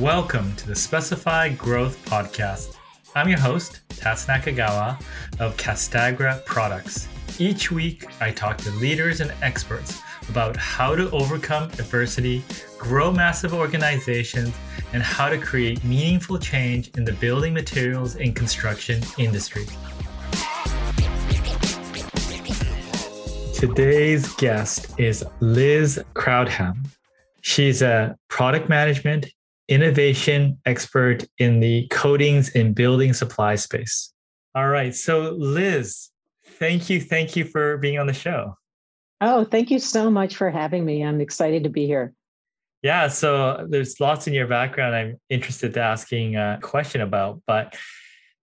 Welcome to the Specified Growth Podcast. I'm your host, Tats Nakagawa of Castagra Products. Each week, I talk to leaders and experts about how to overcome adversity, grow massive organizations, and how to create meaningful change in the building materials and construction industry. Today's guest is Liz Crowdham. She's a product management innovation expert in the coatings and building supply space. All right. So, Liz, thank you. Thank you for being on the show. Oh, thank you so much for having me. I'm excited to be here. Yeah. So, there's lots in your background I'm interested to asking a question about. But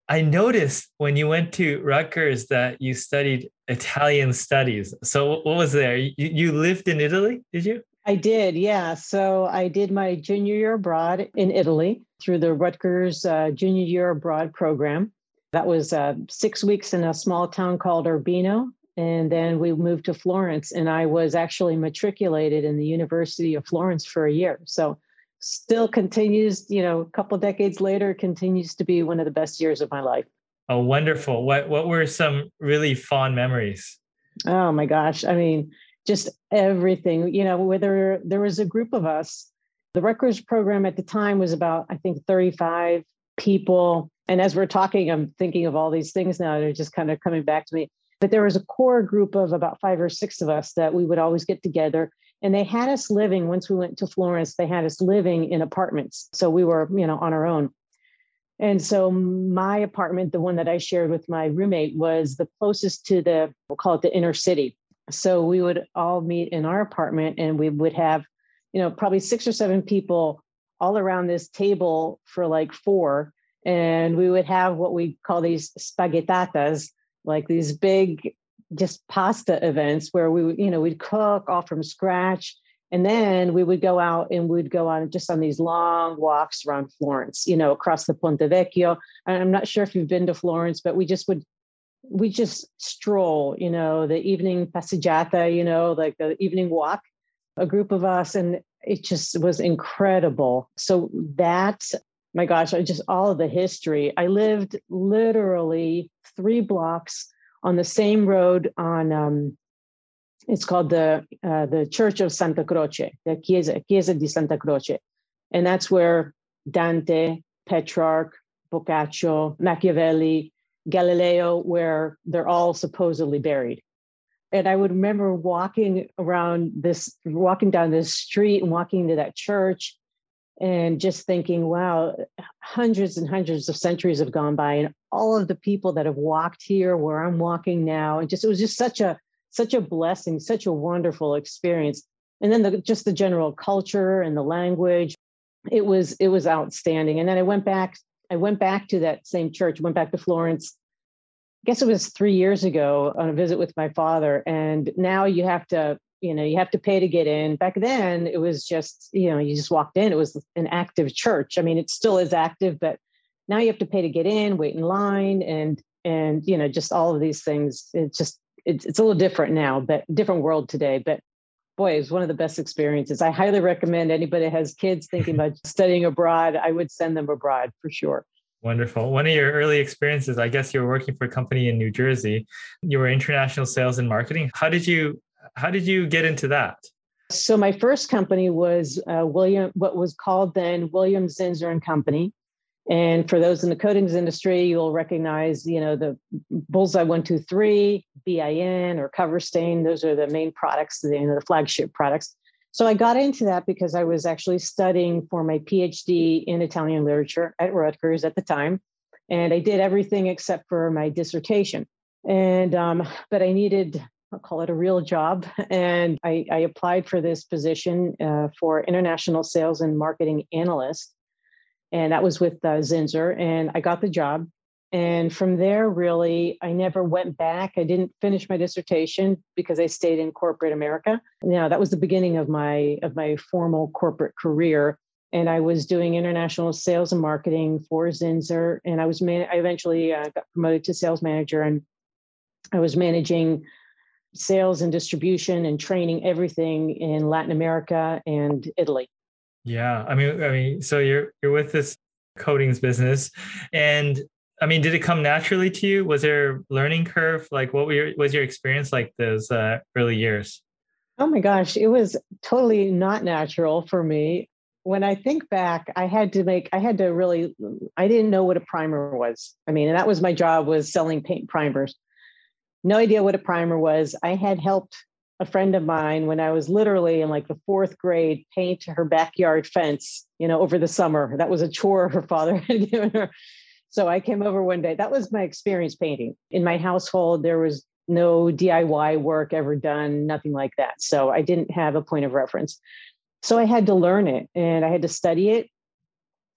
I noticed when you went to Rutgers that you studied Italian studies. So, what was there? You, you lived in Italy, did you? I did, yeah. So I did my junior year abroad in Italy through the Rutgers uh, Junior Year Abroad program. That was uh, six weeks in a small town called Urbino. And then we moved to Florence, and I was actually matriculated in the University of Florence for a year. So still continues, you know, a couple decades later, continues to be one of the best years of my life. Oh, wonderful. What what were some really fond memories? Oh my gosh. I mean, just everything, you know, whether there was a group of us, the Rutgers program at the time was about, I think, 35 people. And as we're talking, I'm thinking of all these things now. They're just kind of coming back to me. But there was a core group of about five or six of us that we would always get together. And they had us living, once we went to Florence, they had us living in apartments. So we were, you know, on our own. And so my apartment, the one that I shared with my roommate, was the closest to the, we'll call it the inner city so we would all meet in our apartment and we would have you know probably six or seven people all around this table for like four and we would have what we call these spaghettatas like these big just pasta events where we you know we'd cook all from scratch and then we would go out and we'd go on just on these long walks around Florence, you know, across the Ponte Vecchio. I'm not sure if you've been to Florence, but we just would we just stroll, you know, the evening passeggiata, you know, like the evening walk, a group of us, and it just was incredible. So that, my gosh, I just all of the history. I lived literally three blocks on the same road on. Um, it's called the uh, the Church of Santa Croce, the Chiesa Chiesa di Santa Croce, and that's where Dante, Petrarch, Boccaccio, Machiavelli, Galileo, where they're all supposedly buried. And I would remember walking around this, walking down this street and walking to that church and just thinking, wow, hundreds and hundreds of centuries have gone by, and all of the people that have walked here where I'm walking now, and just it was just such a such a blessing, such a wonderful experience. And then the, just the general culture and the language, it was it was outstanding. And then I went back I went back to that same church, went back to Florence. I guess it was three years ago on a visit with my father. And now you have to, you know, you have to pay to get in. Back then it was just, you know, you just walked in. It was an active church. I mean, it still is active, but now you have to pay to get in, wait in line, and and you know, just all of these things. It's just it's it's a little different now, but different world today. But boy, it was one of the best experiences. I highly recommend anybody that has kids thinking about studying abroad, I would send them abroad for sure. Wonderful. One of your early experiences, I guess you were working for a company in New Jersey. You were international sales and marketing. How did you how did you get into that? So my first company was uh, William, what was called then William Zinsser and Company. And for those in the coatings industry, you'll recognize, you know, the Bullseye 123, BIN or Cover Stain. Those are the main products, the, you know, the flagship products. So I got into that because I was actually studying for my PhD in Italian literature at Rutgers at the time. And I did everything except for my dissertation. And, um, but I needed, I'll call it a real job. And I, I applied for this position uh, for international sales and marketing analyst and that was with uh, Zinsser, and I got the job. And from there, really, I never went back. I didn't finish my dissertation because I stayed in corporate America. Now that was the beginning of my of my formal corporate career, and I was doing international sales and marketing for Zinsser. And I was man- I eventually uh, got promoted to sales manager, and I was managing sales and distribution and training everything in Latin America and Italy. Yeah, I mean, I mean, so you're you're with this coatings business, and I mean, did it come naturally to you? Was there learning curve? Like, what your, was your experience like those uh, early years? Oh my gosh, it was totally not natural for me. When I think back, I had to make, I had to really, I didn't know what a primer was. I mean, and that was my job was selling paint primers. No idea what a primer was. I had helped a friend of mine when I was literally in like the fourth grade paint her backyard fence, you know, over the summer. That was a chore her father had given her. So I came over one day. That was my experience painting. In my household, there was no DIY work ever done, nothing like that. So I didn't have a point of reference. So I had to learn it and I had to study it.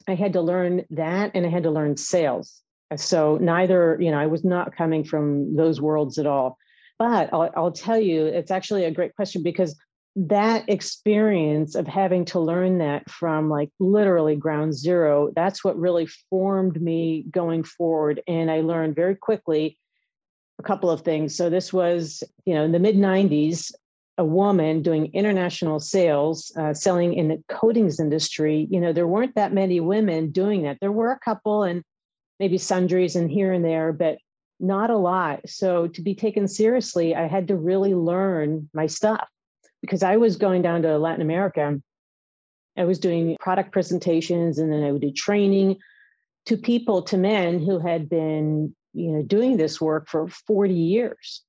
I had to learn that and I had to learn sales. So neither, you know, I was not coming from those worlds at all. But I'll, I'll tell you, it's actually a great question because that experience of having to learn that from like literally ground zero, that's what really formed me going forward. And I learned very quickly a couple of things. So this was, you know, in the mid 90s, a woman doing international sales, uh, selling in the coatings industry. You know, there weren't that many women doing that. There were a couple and maybe sundries and here and there, but not a lot. So to be taken seriously, I had to really learn my stuff because I was going down to Latin America. I was doing product presentations and then I would do training to people, to men who had been, you know, doing this work for 40 years.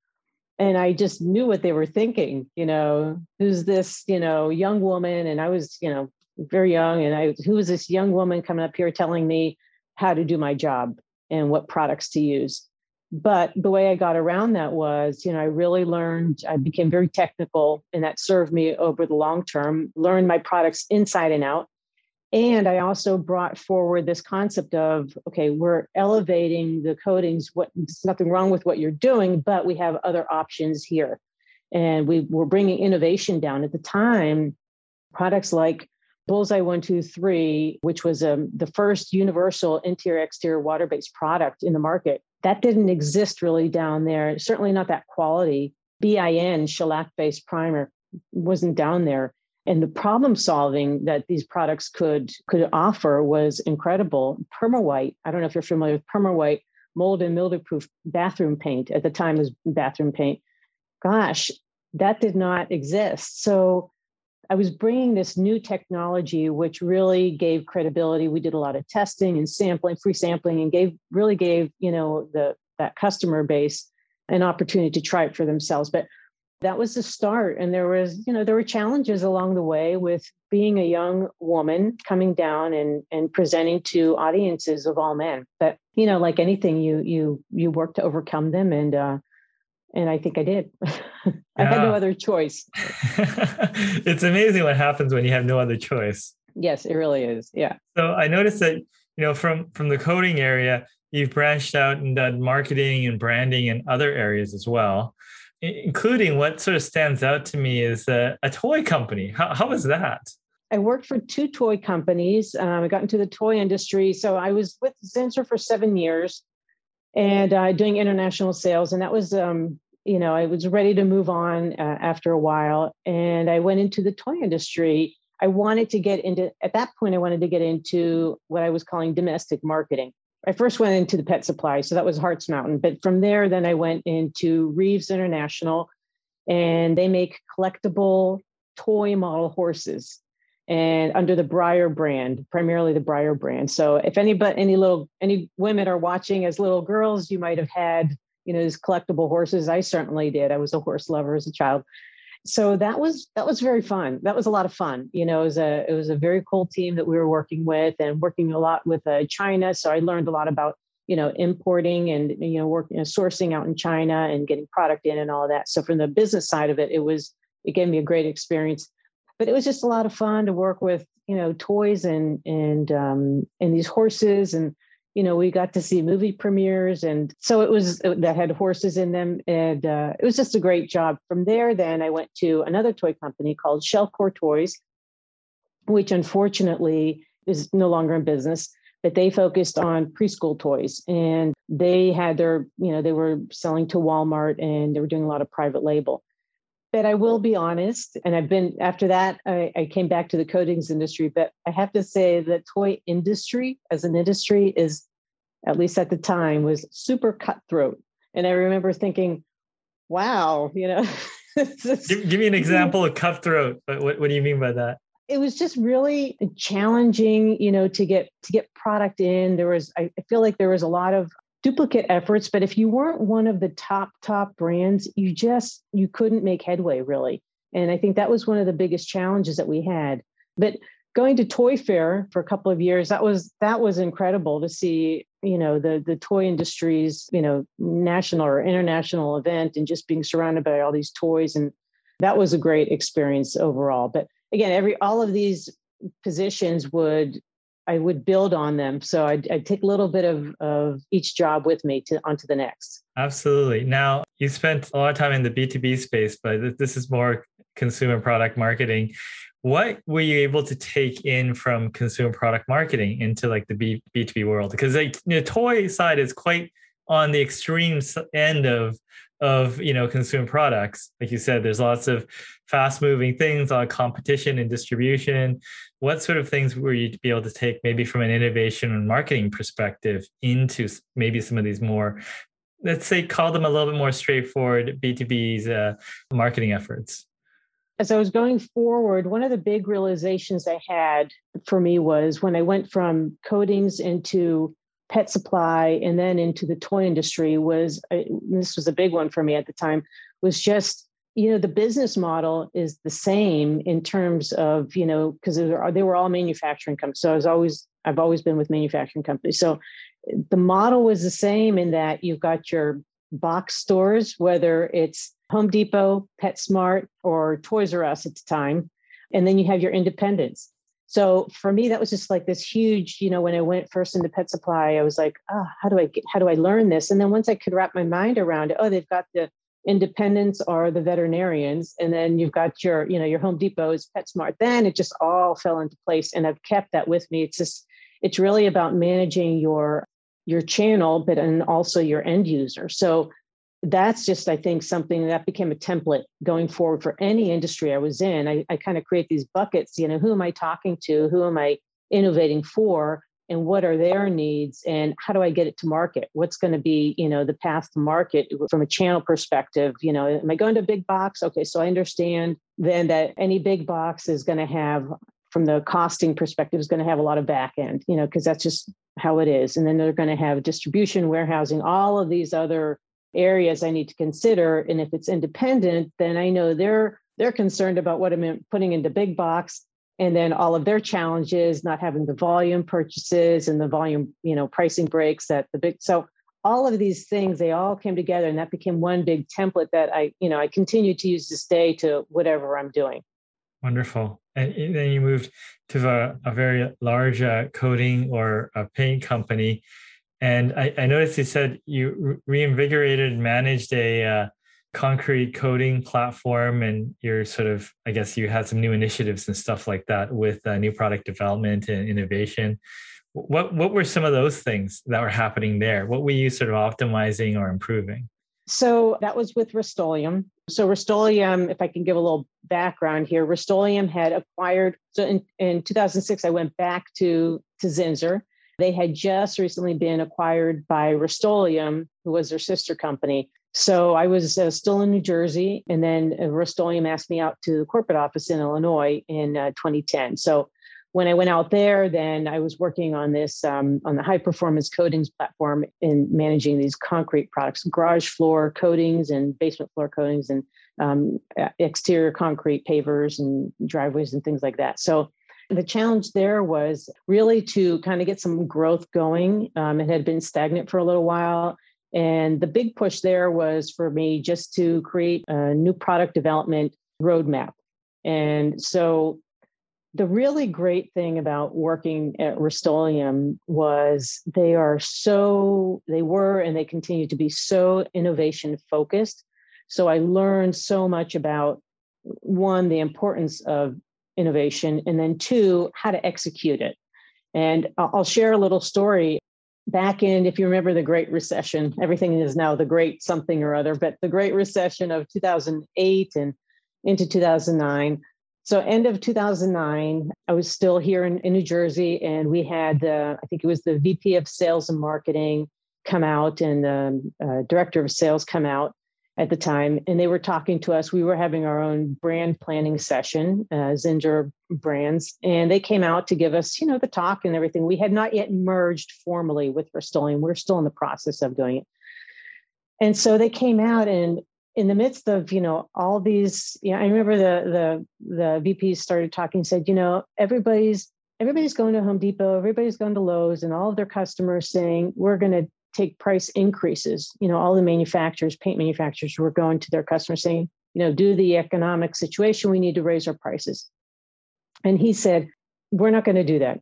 And I just knew what they were thinking, you know, who's this, you know, young woman? And I was, you know, very young. And I, who is this young woman coming up here telling me how to do my job and what products to use? But the way I got around that was, you know, I really learned, I became very technical, and that served me over the long term, learned my products inside and out. And I also brought forward this concept of, okay, we're elevating the coatings. What there's nothing wrong with what you're doing, but we have other options here. And we were bringing innovation down. At the time, products like Bullseye 123, which was um, the first universal interior exterior water based product in the market, that didn't exist really down there. Certainly not that quality. BIN, shellac based primer, wasn't down there. And the problem solving that these products could could offer was incredible. Permawhite, I don't know if you're familiar with Permawhite, mold and mildew proof bathroom paint. At the time was bathroom paint. Gosh, that did not exist. So I was bringing this new technology, which really gave credibility. We did a lot of testing and sampling, free sampling, and gave really gave you know the that customer base an opportunity to try it for themselves. But that was the start, and there was you know there were challenges along the way with being a young woman coming down and and presenting to audiences of all men. But you know, like anything, you you you work to overcome them, and uh, and I think I did. I had no other choice. it's amazing what happens when you have no other choice. Yes, it really is. Yeah. So I noticed that you know from from the coating area, you've branched out and done marketing and branding and other areas as well, including what sort of stands out to me is a, a toy company. How how was that? I worked for two toy companies. Um, I got into the toy industry, so I was with Zinsser for seven years and uh, doing international sales. And that was, um, you know, I was ready to move on uh, after a while. And I went into the toy industry. I wanted to get into, at that point, I wanted to get into what I was calling domestic marketing. I first went into the pet supply, so that was Hartz Mountain. But from there, then I went into Reeves International, and they make collectible toy model horses and under the Breyer brand, primarily the Breyer brand. So if any but any little any women are watching as little girls, you might have had, you know, these collectible horses. I certainly did. I was a horse lover as a child. So that was that was very fun. That was a lot of fun. You know, it was a it was a very cool team that we were working with and working a lot with uh, China. So I learned a lot about you know importing and you know working you know, sourcing out in China and getting product in and all that. So from the business side of it, it was it gave me a great experience but it was just a lot of fun to work with you know toys and and um, and these horses. And you know we got to see movie premieres. And so it was uh, that had horses in them. And uh, it was just a great job. From there then i went to another toy company called Shelcore toys which unfortunately is no longer in business but they focused on preschool toys. And they had their you know they were selling to walmart and they were doing a lot of private label But I will be honest, and I've been after that, I, I came back to the coatings industry. But I have to say, the toy industry as an industry is, at least at the time, was super cutthroat. And I remember thinking, wow, you know. give, give, me an example of cutthroat. What, what, what do you mean by that? It was just really challenging, you know, to get to get product in. There was, I feel like there was a lot of duplicate efforts but if you weren't one of the top top brands you just you couldn't make headway really. And i think that was one of the biggest challenges that we had. But going to toy fair for a couple of years that was that was incredible to see you know the the toy industry's you know national or international event and just being surrounded by all these toys. And that was a great experience overall. But again every all of these positions would I would build on them. So I'd, I'd, take a little bit of, of each job with me to onto the next. Absolutely. Now you spent a lot of time in the B2B space, but this is more consumer product marketing. What were you able to take in from consumer product marketing into like the B, B2B world? Because like the toy side is quite on the extreme end of of you know consumer products. Like you said there's lots of fast moving things on competition and distribution. What sort of things were you to be able to take maybe from an innovation and marketing perspective into maybe some of these more let's say call them a little bit more straightforward b2b's uh, marketing efforts? As i was going forward one of the big realizations i had for me was when i went from coatings into pet supply and then into the toy industry was uh, this was a big one for me at the time was just you know the business model is the same in terms of you know because they were all manufacturing companies so i was always i've always been with manufacturing companies. So the model was the same in that you've got your box stores whether it's home depot petsmart or toys r us at the time and then you have your independents so for me that was just like this huge you know when i went first into pet supply i was like oh, how do i get how do i learn this? And then once i could wrap my mind around it oh they've got the independents are the veterinarians and then you've got your you know your home depot is petsmart then it just all fell into place and i've kept that with me. It's just it's really about managing your your channel but and also your end user. So that's just i think something that became a template going forward for any industry i was in. I, I kind of create these buckets you know who am i talking to? Who am i innovating for? And what are their needs? And how do i get it to market? What's going to be you know the path to market from a channel perspective? You know am i going to big box? Okay so i understand then that any big box is going to have from the costing perspective is going to have a lot of back end you know because that's just how it is. And then they're going to have distribution warehousing all of these other areas I need to consider. And if it's independent, then I know they're they're concerned about what I'm putting into big box and then all of their challenges, not having the volume purchases and the volume, you know, pricing breaks that the big so all of these things they all came together and that became one big template that I, you know, I continue to use this day to whatever I'm doing. Wonderful. And then you moved to a, a very large uh, coating or a paint company and I, I noticed you said you reinvigorated managed a uh, concrete coating platform, and you're sort of, I guess, you had some new initiatives and stuff like that with uh, new product development and innovation. What what were some of those things that were happening there? What were you sort of optimizing or improving? So that was with Rust-Oleum. So Rust-Oleum, if I can give a little background here, Rust-Oleum had acquired. So in, in 2006, I went back to to Zinsser they had just recently been acquired by Rust-Oleum, who was their sister company. So I was uh, still in New Jersey, and then uh, Rust-Oleum asked me out to the corporate office in Illinois in uh, 2010. So when I went out there, then I was working on this um, on the high performance coatings platform in managing these concrete products, garage floor coatings and basement floor coatings and um, exterior concrete pavers and driveways and things like that. So the challenge there was really to kind of get some growth going. Um, it had been stagnant for a little while. And the big push there was for me just to create a new product development roadmap. And so the really great thing about working at Rust-Oleum was they are so, they were and they continue to be so innovation focused. So I learned so much about one, the importance of innovation, and then two, how to execute it. And I'll share a little story. Back in, if you remember the Great Recession, everything is now the Great something or other, but the Great Recession of 2008 and into 2009. So end of 2009, I was still here in, in New Jersey, and we had uh, I think it was the VP of Sales and Marketing come out and the um, uh, Director of Sales come out at the time, and they were talking to us. We were having our own brand planning session, uh, Zinsser Brands, and they came out to give us, you know, the talk and everything. We had not yet merged formally with Rust-Oleum. We're still in the process of doing it. And so they came out and in the midst of, you know, all these, you know, I remember the the the VPs started talking, said, you know, everybody's everybody's going to Home Depot, everybody's going to Lowe's, and all of their customers saying, we're going to take price increases. You know, all the manufacturers, paint manufacturers were going to their customers saying, you know, due to the economic situation, we need to raise our prices. And he said, we're not going to do that.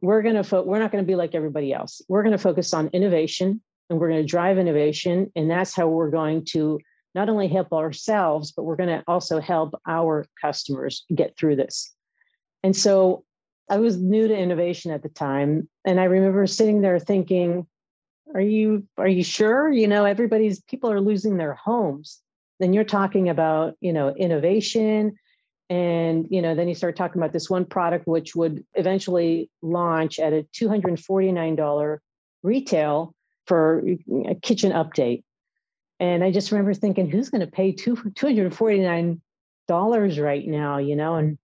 We're going to fo- we're not going to be like everybody else. We're going to focus on innovation and we're going to drive innovation and that's how we're going to not only help ourselves, but we're going to also help our customers get through this. And so I was new to innovation at the time. And I remember sitting there thinking, are you are you sure? You know everybody's people are losing their homes. Then you're talking about you know innovation. And you know then you start talking about this one product which would eventually launch at a $249 retail for a kitchen update. And i just remember thinking who's going to pay two, $249 right now you know? And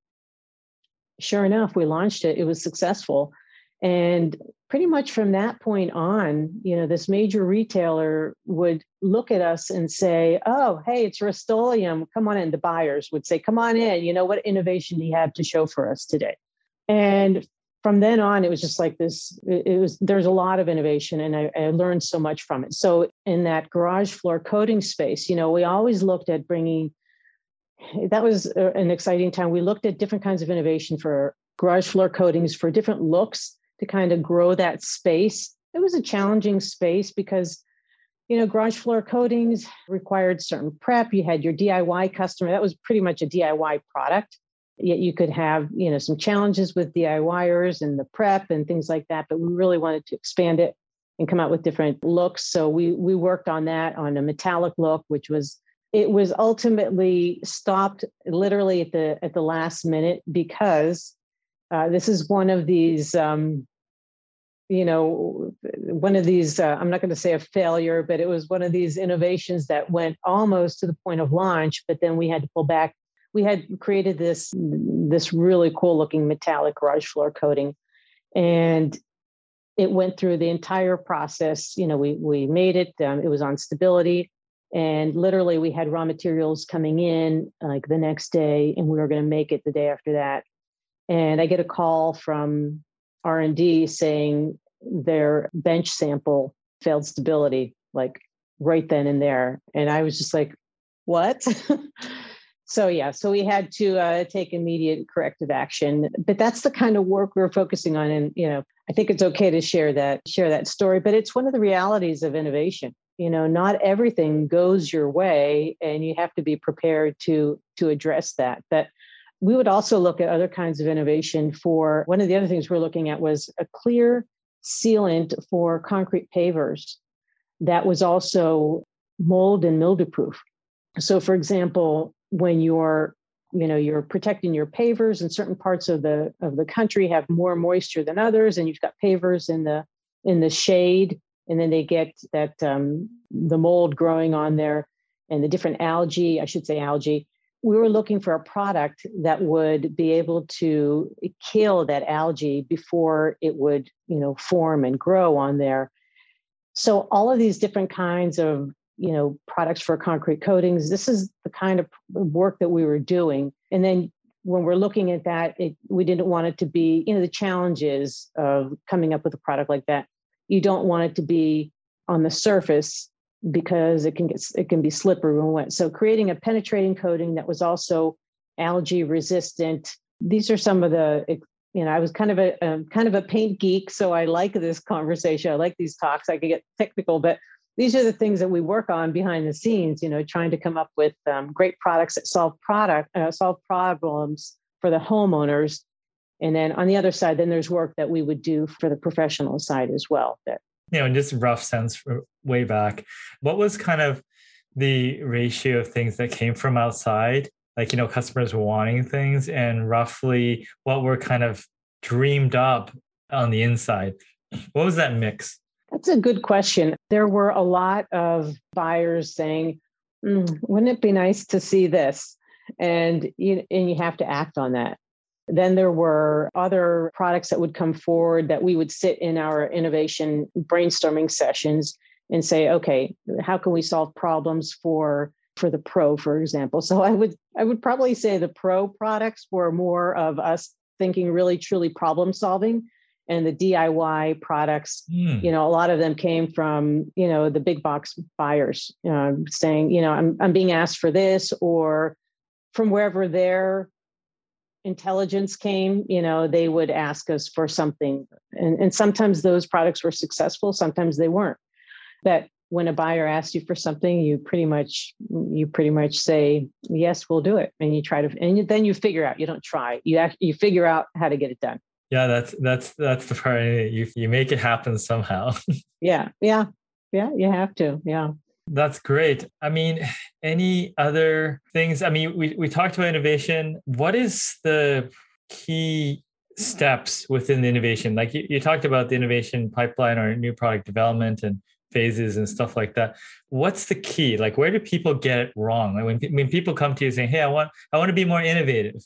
sure enough we launched it. It was successful and pretty much from that point on, you know, this major retailer would look at us and say, Oh, hey, it's Rust-Oleum. Come on in. The buyers would say, Come on in. You know, what innovation do you have to show for us today? And from then on, it was just like this. It was there's a lot of innovation, and I, I learned so much from it. So in that garage floor coating space, you know, we always looked at bringing. That was an exciting time. We looked at different kinds of innovation for garage floor coatings for different looks to kind of grow that space. It was a challenging space because, you know, garage floor coatings required certain prep. You had your DIY customer, that was pretty much a DIY product. Yet you could have, you know, some challenges with DIYers and the prep and things like that. But we really wanted to expand it and come out with different looks. So we we worked on that on a metallic look, which was it was ultimately stopped literally at the at the last minute because uh, this is one of these, um, you know, one of these, uh, I'm not going to say a failure, but it was one of these innovations that went almost to the point of launch, but then we had to pull back. We had created this, this really cool looking metallic garage floor coating. And it went through the entire process. You know, we, we made it, um, it was on stability and literally we had raw materials coming in like the next day and we were going to make it the day after that and I get a call from R&D saying their bench sample failed stability like right then and there. And I was just like what? So yeah so we had to uh, take immediate corrective action. But that's the kind of work we're focusing on. And you know I think it's okay to share that share that story but it's one of the realities of innovation. You know not everything goes your way and you have to be prepared to to address that. That we would also look at other kinds of innovation for one of the other things we're looking at was a clear sealant for concrete pavers that was also mold and mildew proof. So for example, when you're you know you're protecting your pavers and certain parts of the of the country have more moisture than others and you've got pavers in the in the shade and then they get that um, the mold growing on there and the different algae i should say algae we were looking for a product that would be able to kill that algae before it would you know form and grow on there. So all of these different kinds of you know products for concrete coatings this is the kind of work that we were doing. And then when we're looking at that it, we didn't want it to be you know the challenges of coming up with a product like that. You don't want it to be on the surface because it can get it can be slippery when wet. So creating a penetrating coating that was also algae resistant. These are some of the you know I was kind of a, a kind of a paint geek, so I like this conversation. I like these talks. I can get technical, but these are the things that we work on behind the scenes. You know, trying to come up with um, great products that solve product uh, solve problems for the homeowners. And then on the other side, then there's work that we would do for the professional side as well that you know, in just rough sense way back, what was kind of the ratio of things that came from outside like you know customers wanting things and roughly what were kind of dreamed up on the inside? What was that mix? That's a good question. There were a lot of buyers saying mm, wouldn't it be nice to see this? And you, and you have to act on that then there were other products that would come forward that we would sit in our innovation brainstorming sessions and say okay how can we solve problems for for the pro for example so i would i would probably say the pro products were more of us thinking really truly problem solving and the diy products mm. you know a lot of them came from you know the big box buyers uh, saying you know I'm, I'm being asked for this or from wherever their intelligence came you know they would ask us for something. And, and sometimes those products were successful sometimes they weren't. That when a buyer asks you for something you pretty much you pretty much say yes we'll do it. And you try to and then you figure out you don't try. You act, you figure out how to get it done. Yeah that's that's that's the part you you make it happen somehow. Yeah yeah yeah you have to yeah that's great. I mean any other things? I mean we, we talked about innovation. What is the key steps within the innovation? Like you, you talked about the innovation pipeline or new product development and phases and stuff like that. What's the key? Like where do people get it wrong? Like when, when people come to you saying hey i want i want to be more innovative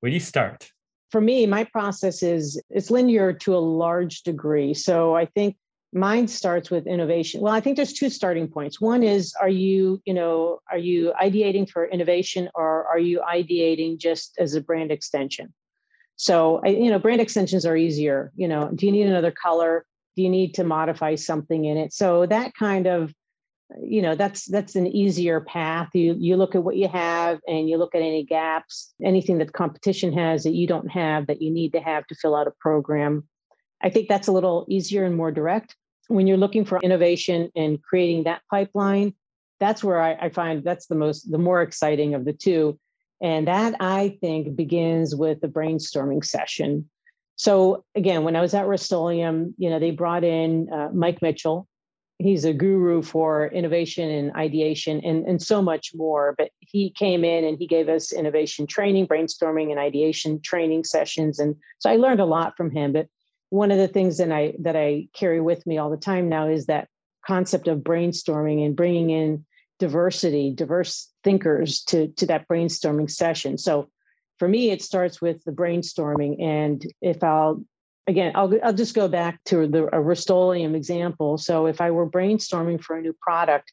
where do you start? For me my process is it's linear to a large degree. So i think mine starts with innovation. Well i think there's two starting points. One is are you you know are you ideating for innovation or are you ideating just as a brand extension? So you know brand extensions are easier you know do you need another color? Do you need to modify something in it? So that kind of you know that's that's an easier path. You you look at what you have and you look at any gaps anything that competition has that you don't have that you need to have to fill out a program i think that's a little easier and more direct when you're looking for innovation and creating that pipeline that's where I, I find that's the most the more exciting of the two and that i think begins with the brainstorming session so again, when I was at Rust-Oleum, you know, they brought in uh, Mike Mitchell. He's a guru for innovation and ideation and, and so much more. But he came in and he gave us innovation training, brainstorming and ideation training sessions. And so I learned a lot from him. But one of the things that I that I carry with me all the time now is that concept of brainstorming and bringing in diversity, diverse thinkers to, to that brainstorming session. So for me, it starts with the brainstorming. And if I'll, again, I'll, I'll just go back to the a example. So if I were brainstorming for a new product,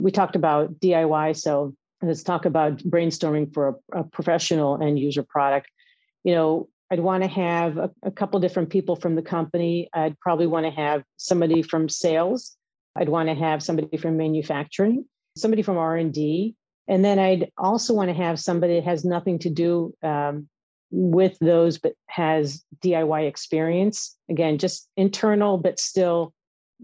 we talked about DIY. So let's talk about brainstorming for a, a professional end user product. You know, I'd want to have a, a couple different people from the company. I'd probably want to have somebody from sales. I'd want to have somebody from manufacturing, somebody from R&D, and then I'd also want to have somebody that has nothing to do um, with those, but has DIY experience. Again, just internal, but still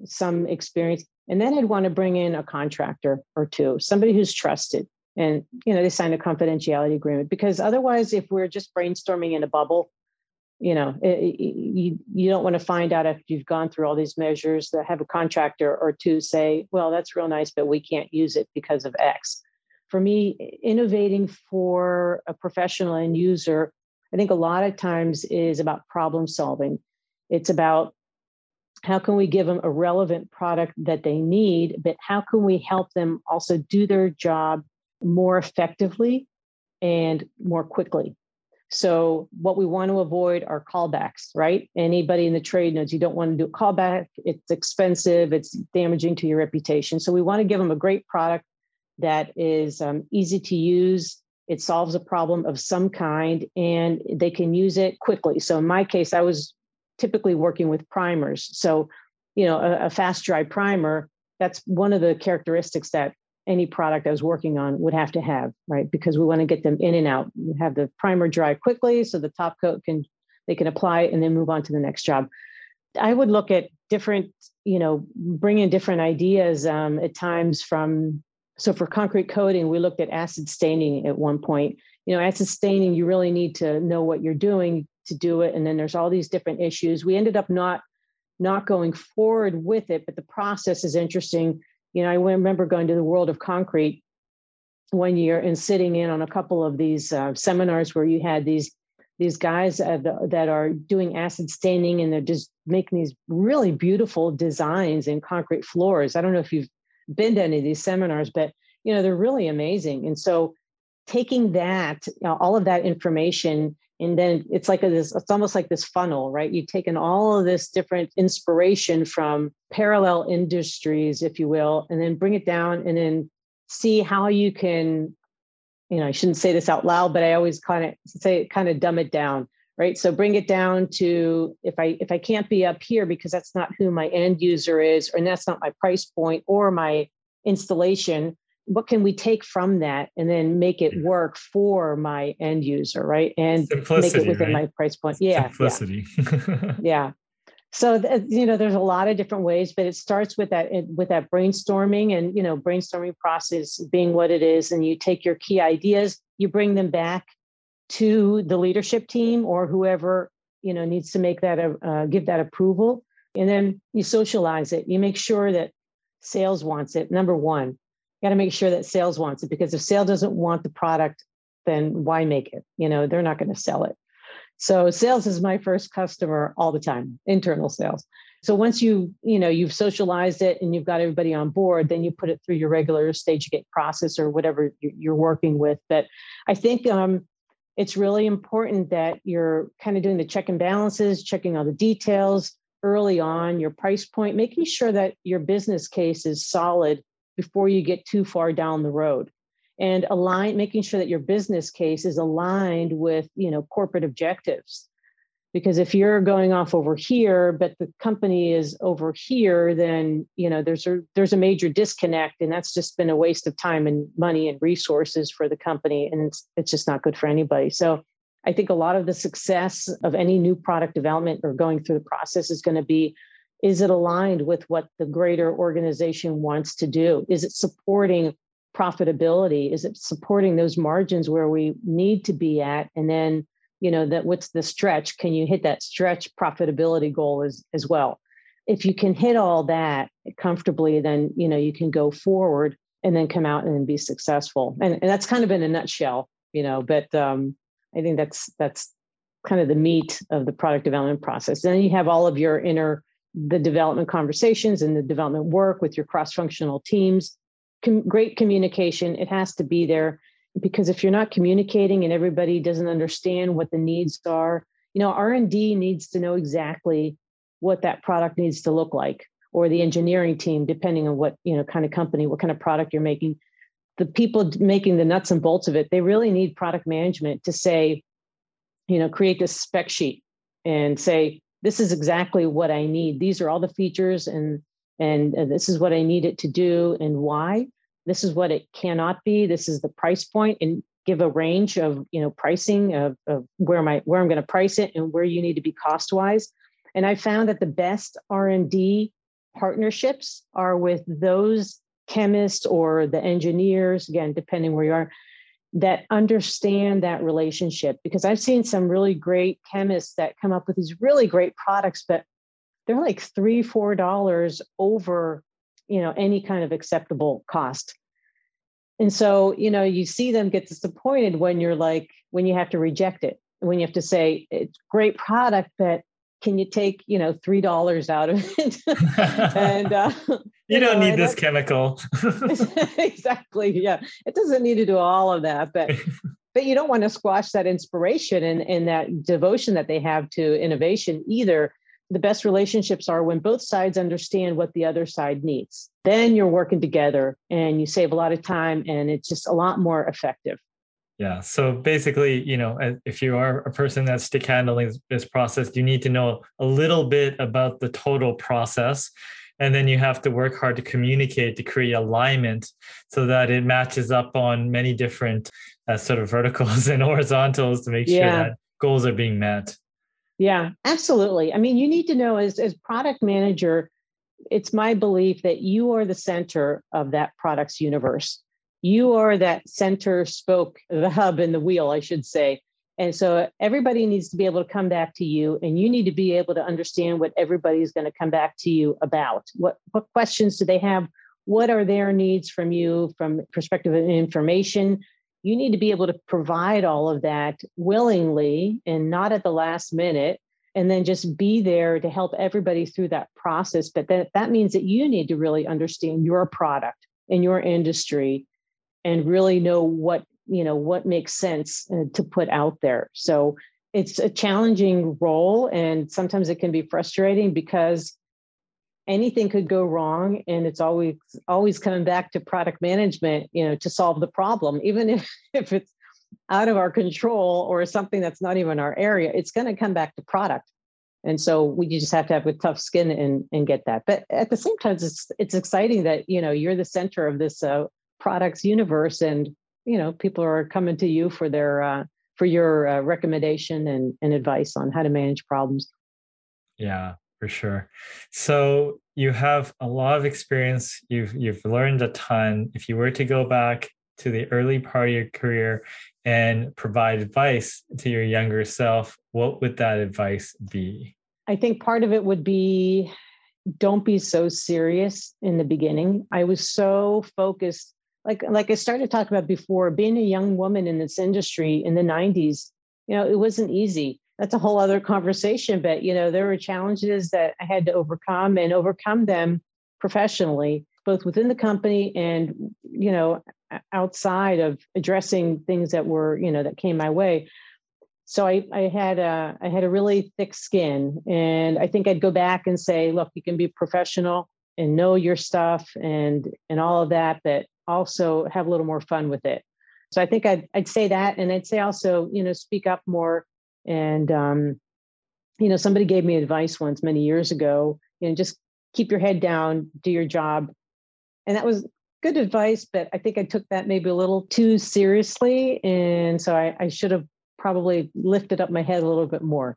some experience. And then I'd want to bring in a contractor or two, somebody who's trusted. And you know, they sign a confidentiality agreement because otherwise, if we're just brainstorming in a bubble, you know, it, it, you you don't want to find out after you've gone through all these measures that have a contractor or two say, well, that's real nice, but we can't use it because of X for me, innovating for a professional end user, I think a lot of times is about problem solving. It's about how can we give them a relevant product that they need, but how can we help them also do their job more effectively and more quickly? So, what we want to avoid are callbacks, right? Anybody in the trade knows you don't want to do a callback. It's expensive, it's damaging to your reputation. So, we want to give them a great product that is um, easy to use. It solves a problem of some kind and they can use it quickly. So, in my case, I was typically working with primers. So, you know, a, a fast dry primer, that's one of the characteristics that any product I was working on would have to have, right? Because we want to get them in and out. We have the primer dry quickly so the top coat can they can apply and then move on to the next job. I would look at different, you know, bring in different ideas um, at times from so for concrete coating, we looked at acid staining at one point. You know, acid staining, you really need to know what you're doing to do it. And then there's all these different issues. We ended up not not going forward with it, but the process is interesting. You know, I remember going to the world of concrete one year and sitting in on a couple of these uh, seminars where you had these these guys uh, that are doing acid staining and they're just making these really beautiful designs in concrete floors. I don't know if you've been to any of these seminars, but you know they're really amazing. And so taking that, you know, all of that information, and then it's like a, this, it's almost like this funnel, right? You've taken all of this different inspiration from parallel industries, if you will, and then bring it down and then see how you can, you know, I shouldn't say this out loud, but I always kind of say kind of dumb it down, right? So bring it down to if I if I can't be up here because that's not who my end user is, and that's not my price point or my installation, what can we take from that and then make it work for my end user right? And Simplicity, make it within right? my price point. Yeah Simplicity. yeah, yeah. so th- you know there's a lot of different ways but it starts with that with that brainstorming and you know brainstorming process being what it is and you take your key ideas you bring them back to the leadership team or whoever you know needs to make that uh, give that approval. And then you socialize it. You make sure that sales wants it number one got to make sure that sales wants it because if sale doesn't want the product then why make it? You know they're not going to sell it. So sales is my first customer all the time internal sales. So once you you know you've socialized it and you've got everybody on board then you put it through your regular stage gate process or whatever you're working with. But i think um, it's really important that you're kind of doing the check and balances checking all the details early on your price point making sure that your business case is solid before you get too far down the road. And align making sure that your business case is aligned with you know corporate objectives. Because if you're going off over here but the company is over here then you know there's a there's a major disconnect and that's just been a waste of time and money and resources for the company and it's it's just not good for anybody. So i think a lot of the success of any new product development or going through the process is going to be is it aligned with what the greater organization wants to do? Is it supporting profitability? Is it supporting those margins where we need to be at? And then, you know, that what's the stretch? Can you hit that stretch profitability goal as, as well? If you can hit all that comfortably, then you know you can go forward and then come out and be successful. And, and that's kind of in a nutshell, you know, but um, I think that's that's kind of the meat of the product development process. Then you have all of your inner the development conversations and the development work with your cross-functional teams. Com- great communication. It has to be there because if you're not communicating and everybody doesn't understand what the needs are you know r&d needs to know exactly what that product needs to look like or the engineering team depending on what you know kind of company what kind of product you're making. The people making the nuts and bolts of it they really need product management to say you know create this spec sheet and say this is exactly what I need. These are all the features and and this is what I need it to do and why. This is what it cannot be. This is the price point and give a range of you know pricing of, of where my where I'm going to price it and where you need to be cost wise. And I found that the best R and D partnerships are with those chemists or the engineers again depending where you are that understand that relationship because I've seen some really great chemists that come up with these really great products, but they're like three, four dollars over, you know, any kind of acceptable cost. And so, you know, you see them get disappointed when you're like, when you have to reject it, when you have to say it's great product, but can you take you know three dollars out of it and uh, you, don't need this chemical. Exactly yeah. It doesn't need to do all of that but but you don't want to squash that inspiration and, and that devotion that they have to innovation either. The best relationships are when both sides understand what the other side needs. Then you're working together and you save a lot of time and it's just a lot more effective. Yeah. So basically, you know, if you are a person that's stick handling this process, you need to know a little bit about the total process. And then you have to work hard to communicate to create alignment so that it matches up on many different uh, sort of verticals and horizontals to make yeah. sure that goals are being met. Yeah, absolutely. I mean, you need to know as, as product manager, it's my belief that you are the center of that product's universe you are that center spoke, the hub and the wheel, I should say. And so everybody needs to be able to come back to you, and you need to be able to understand what everybody is going to come back to you about. What what questions do they have? what are their needs from you from perspective of information you need to be able to provide all of that willingly and not at the last minute and then just be there to help everybody through that process but that, that means that you need to really understand your product and your industry and really know what you know what makes sense uh, to put out there. So it's a challenging role and sometimes it can be frustrating because anything could go wrong and it's always always coming back to product management you know to solve the problem. Even if if it's out of our control or something that's not even our area it's going to come back to product. And so we just have to have a tough skin and and get that. But at the same time it's it's exciting that you know you're the center of this uh, products universe and you know people are coming to you for their uh, for your uh, recommendation and, and advice on how to manage problems yeah for sure. So you have a lot of experience. You've you've learned a ton. If you were to go back to the early part of your career and provide advice to your younger self, what would that advice be? I think part of it would be don't be so serious in the beginning. I was so focused like like I started talking about before, being a young woman in this industry in the 90s, you know, it wasn't easy that's a whole other conversation. But you know, there were challenges that I had to overcome and overcome them professionally, both within the company and you know outside of addressing things that were you know that came my way. So I, I had a I had a really thick skin, and I think I'd go back and say, look, you can be professional and know your stuff and and all of that, but also have a little more fun with it. So I think I'd I'd say that, and I'd say also, you know, speak up more and, um, you know, somebody gave me advice once many years ago, you know, just keep your head down, do your job. And that was good advice, but I think I took that maybe a little too seriously. And so I, I should have probably lifted up my head a little bit more.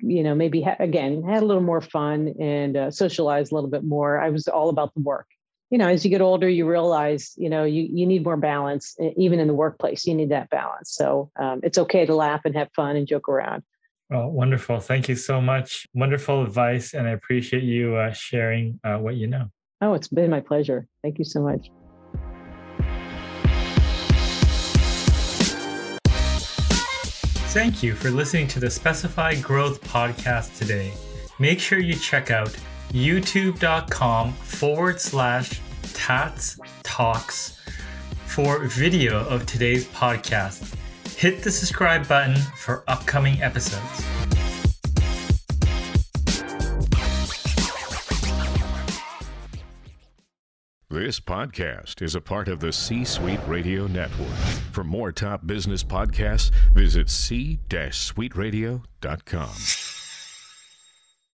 You know, maybe ha- again, had a little more fun and uh, socialized a little bit more. I was all about the work you know as you get older you realize you know you, you need more balance even in the workplace you need that balance. So um, it's okay to laugh and have fun and joke around. Well wonderful. Thank you so much. Wonderful advice and i appreciate you uh, sharing uh, what you know. Oh it's been my pleasure. Thank you so much. Thank you for listening to the Specified Growth podcast today. Make sure you check out youtube.com forward slash tats talks for video of today's podcast. Hit the subscribe button for upcoming episodes. This podcast is a part of the C Suite Radio Network. For more top business podcasts, visit c-suiteradio.com.